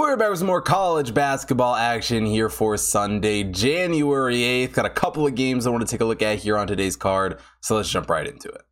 We're back with some more college basketball action here for Sunday, January 8th. Got a couple of games I want to take a look at here on today's card, so let's jump right into it.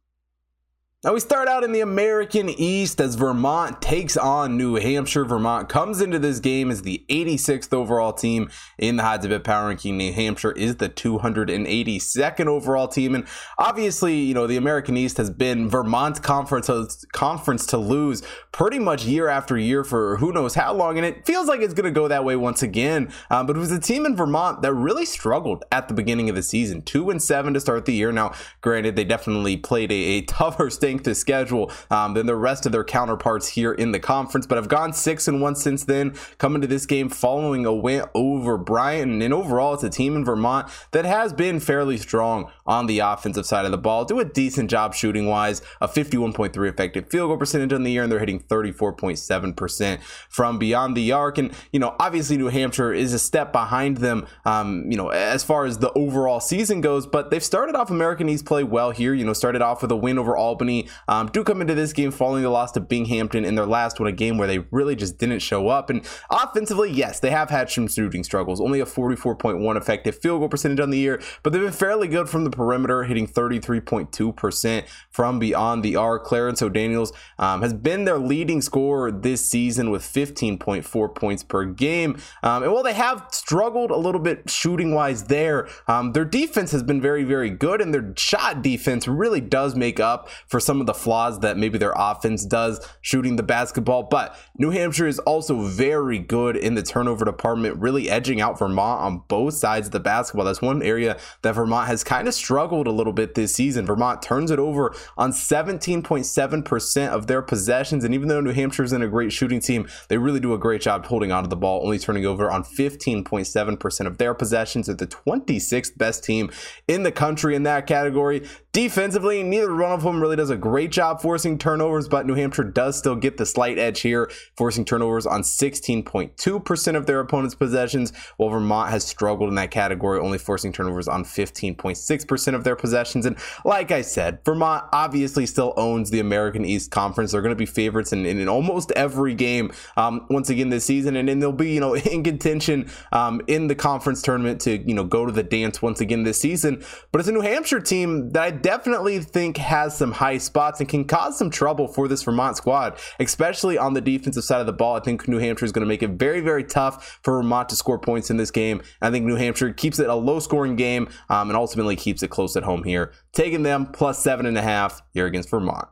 Now we start out in the American East as Vermont takes on New Hampshire. Vermont comes into this game as the 86th overall team in the Hot Tip Power Ranking. New Hampshire is the 282nd overall team, and obviously, you know the American East has been Vermont's conference conference to lose pretty much year after year for who knows how long, and it feels like it's going to go that way once again. Um, but it was a team in Vermont that really struggled at the beginning of the season, two and seven to start the year. Now, granted, they definitely played a, a tougher state strength of schedule um, than the rest of their counterparts here in the conference. But I've gone six and one since then, coming to this game following a win over Bryant. And overall, it's a team in Vermont that has been fairly strong on the offensive side of the ball. Do a decent job shooting wise, a 51.3 effective field goal percentage on the year, and they're hitting 34.7% from beyond the arc. And, you know, obviously New Hampshire is a step behind them, um, you know, as far as the overall season goes, but they've started off American East play well here, you know, started off with a win over Albany um, do come into this game following the loss to Binghamton in their last one, a game where they really just didn't show up. And offensively, yes, they have had some shooting struggles. Only a 44.1 effective field goal percentage on the year, but they've been fairly good from the perimeter, hitting 33.2% from beyond the arc. Clarence O'Daniels um, has been their leading scorer this season with 15.4 points per game. Um, and while they have struggled a little bit shooting wise there, um, their defense has been very, very good, and their shot defense really does make up for some of the flaws that maybe their offense does shooting the basketball. But New Hampshire is also very good in the turnover department, really edging out Vermont on both sides of the basketball. That's one area that Vermont has kind of struggled a little bit this season. Vermont turns it over on 17.7% of their possessions. And even though New Hampshire is in a great shooting team, they really do a great job holding onto the ball, only turning over on 15.7% of their possessions. They're the 26th best team in the country in that category. Defensively, neither one of them really does a great job forcing turnovers, but New Hampshire does still get the slight edge here, forcing turnovers on 16.2% of their opponent's possessions, while Vermont has struggled in that category, only forcing turnovers on 15.6% of their possessions. And like I said, Vermont obviously still owns the American East Conference. They're going to be favorites in, in, in almost every game um, once again this season, and, and they'll be you know in contention um, in the conference tournament to you know go to the dance once again this season. But it's a New Hampshire team that I definitely think has some high spots and can cause some trouble for this Vermont squad, especially on the defensive side of the ball. I think New Hampshire is going to make it very, very tough for Vermont to score points in this game. I think New Hampshire keeps it a low scoring game um, and ultimately keeps it close at home here. Taking them plus seven and a half here against Vermont.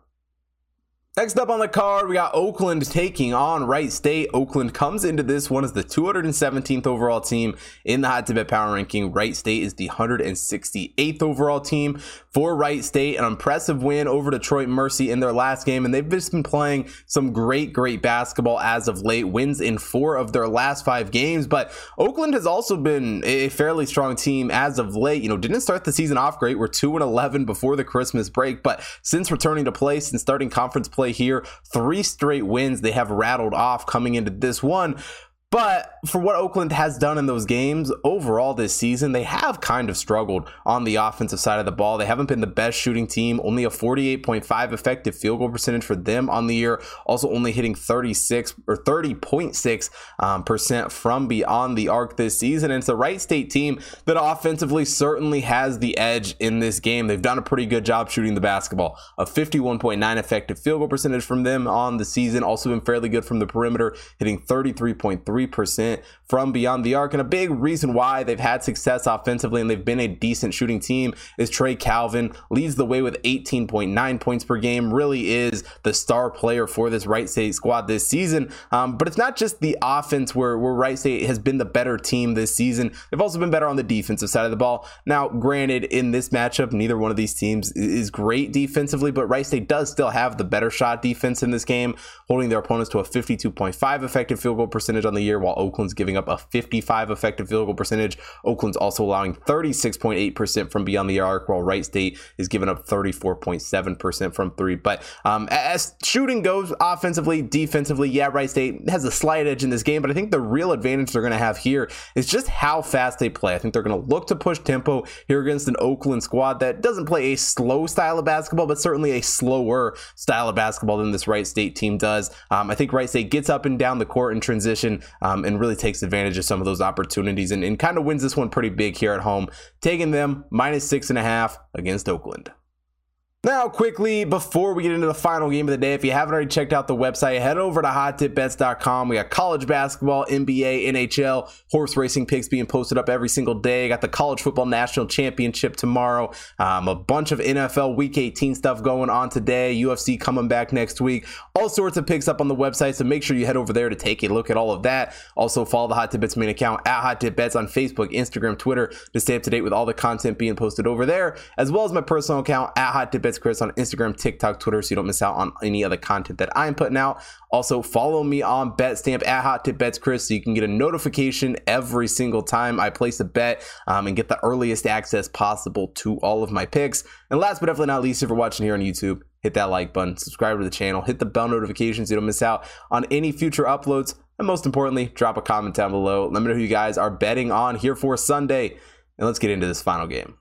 Next up on the card, we got Oakland taking on Wright State. Oakland comes into this one as the 217th overall team in the Hot Tip Power Ranking. Wright State is the 168th overall team for Wright State. An impressive win over Detroit Mercy in their last game, and they've just been playing some great, great basketball as of late. Wins in four of their last five games, but Oakland has also been a fairly strong team as of late. You know, didn't start the season off great. We're 2 and 11 before the Christmas break, but since returning to play, since starting conference play here. Three straight wins they have rattled off coming into this one. But for what Oakland has done in those games overall this season, they have kind of struggled on the offensive side of the ball. They haven't been the best shooting team, only a 48.5 effective field goal percentage for them on the year, also only hitting 36 or 30.6 um, percent from beyond the arc this season. And it's a Wright State team that offensively certainly has the edge in this game. They've done a pretty good job shooting the basketball, a 51.9 effective field goal percentage from them on the season, also been fairly good from the perimeter, hitting 33.3 3% from beyond the arc. And a big reason why they've had success offensively and they've been a decent shooting team is Trey Calvin leads the way with 18.9 points per game, really is the star player for this Wright State squad this season. Um, but it's not just the offense where, where Wright State has been the better team this season. They've also been better on the defensive side of the ball. Now, granted, in this matchup, neither one of these teams is great defensively, but Wright State does still have the better shot defense in this game, holding their opponents to a 52.5 effective field goal percentage on the year, while Oakland's giving up a 55 effective field goal percentage. Oakland's also allowing 36.8% from beyond the arc, while Wright State is giving up 34.7% from three. But um, as shooting goes offensively, defensively, yeah, Wright State has a slight edge in this game, but I think the real advantage they're going to have here is just how fast they play. I think they're going to look to push tempo here against an Oakland squad that doesn't play a slow style of basketball, but certainly a slower style of basketball than this Wright State team does. Um, I think Wright State gets up and down the court in transition um, and really takes advantage of some of those opportunities and, and kind of wins this one pretty big here at home, taking them minus six and a half against Oakland. Now, quickly, before we get into the final game of the day, if you haven't already checked out the website, head over to hottipbets.com. We got college basketball, NBA, NHL, horse racing picks being posted up every single day. Got the college football national championship tomorrow. Um, a bunch of NFL week 18 stuff going on today. UFC coming back next week. All sorts of picks up on the website, so make sure you head over there to take a look at all of that. Also, follow the Hot Tip Bets main account at Hot Tip Bets on Facebook, Instagram, Twitter to stay up to date with all the content being posted over there, as well as my personal account at Hot Chris on Instagram, TikTok, Twitter, so you don't miss out on any other content that I'm putting out. Also, follow me on BetStamp at Hot Tip Bets Chris so you can get a notification every single time I place a bet um, and get the earliest access possible to all of my picks. And last but definitely not least, if you're watching here on YouTube, hit that like button, subscribe to the channel, hit the bell notifications so you don't miss out on any future uploads. And most importantly, drop a comment down below. Let me know who you guys are betting on here for Sunday. And let's get into this final game.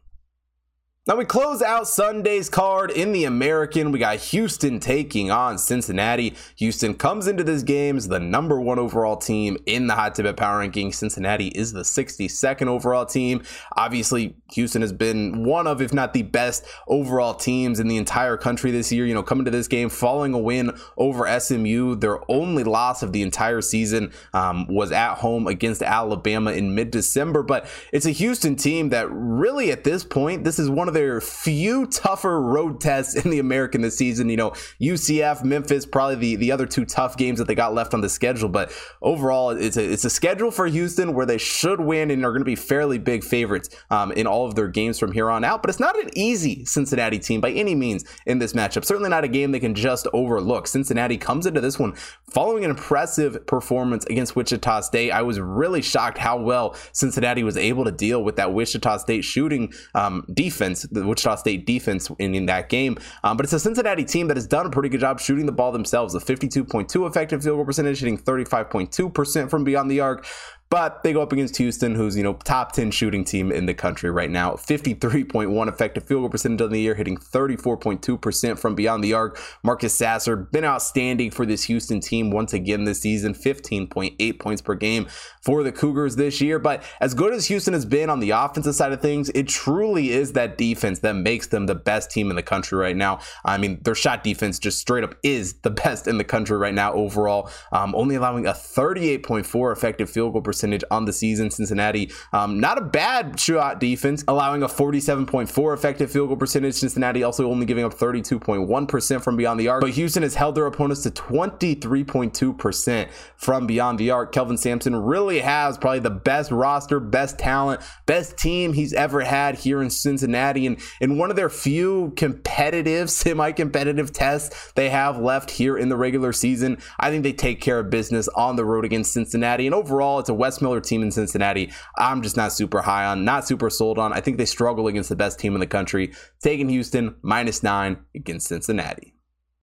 Now we close out Sunday's card in the American. We got Houston taking on Cincinnati. Houston comes into this game as the number one overall team in the Hot Tip Power Ranking. Cincinnati is the 62nd overall team. Obviously, Houston has been one of, if not the best overall teams in the entire country this year. You know, coming to this game following a win over SMU, their only loss of the entire season um, was at home against Alabama in mid-December. But it's a Houston team that really, at this point, this is one of their few tougher road tests in the American this season. You know, UCF, Memphis, probably the, the other two tough games that they got left on the schedule. But overall, it's a, it's a schedule for Houston where they should win and are going to be fairly big favorites um, in all of their games from here on out. But it's not an easy Cincinnati team by any means in this matchup. Certainly not a game they can just overlook. Cincinnati comes into this one following an impressive performance against Wichita State. I was really shocked how well Cincinnati was able to deal with that Wichita State shooting um, defense the Wichita State defense in, in that game. Um, but it's a Cincinnati team that has done a pretty good job shooting the ball themselves. A 52.2 effective field goal percentage, hitting 35.2% from beyond the arc. But they go up against Houston, who's, you know, top 10 shooting team in the country right now. 53.1 effective field goal percentage on the year, hitting 34.2% from beyond the arc. Marcus Sasser been outstanding for this Houston team once again this season, 15.8 points per game for the Cougars this year. But as good as Houston has been on the offensive side of things, it truly is that defense that makes them the best team in the country right now. I mean, their shot defense just straight up is the best in the country right now overall, um, only allowing a 38.4 effective field goal percentage percentage on the season. Cincinnati, um, not a bad shot defense, allowing a 47.4 effective field goal percentage. Cincinnati also only giving up 32.1% from beyond the arc. But Houston has held their opponents to 23.2% from beyond the arc. Kelvin Sampson really has probably the best roster, best talent, best team he's ever had here in Cincinnati. And in one of their few competitive, semi competitive tests they have left here in the regular season, I think they take care of business on the road against Cincinnati. And overall, it's a Wes Miller team in Cincinnati, I'm just not super high on, not super sold on. I think they struggle against the best team in the country. Taking Houston minus nine against Cincinnati.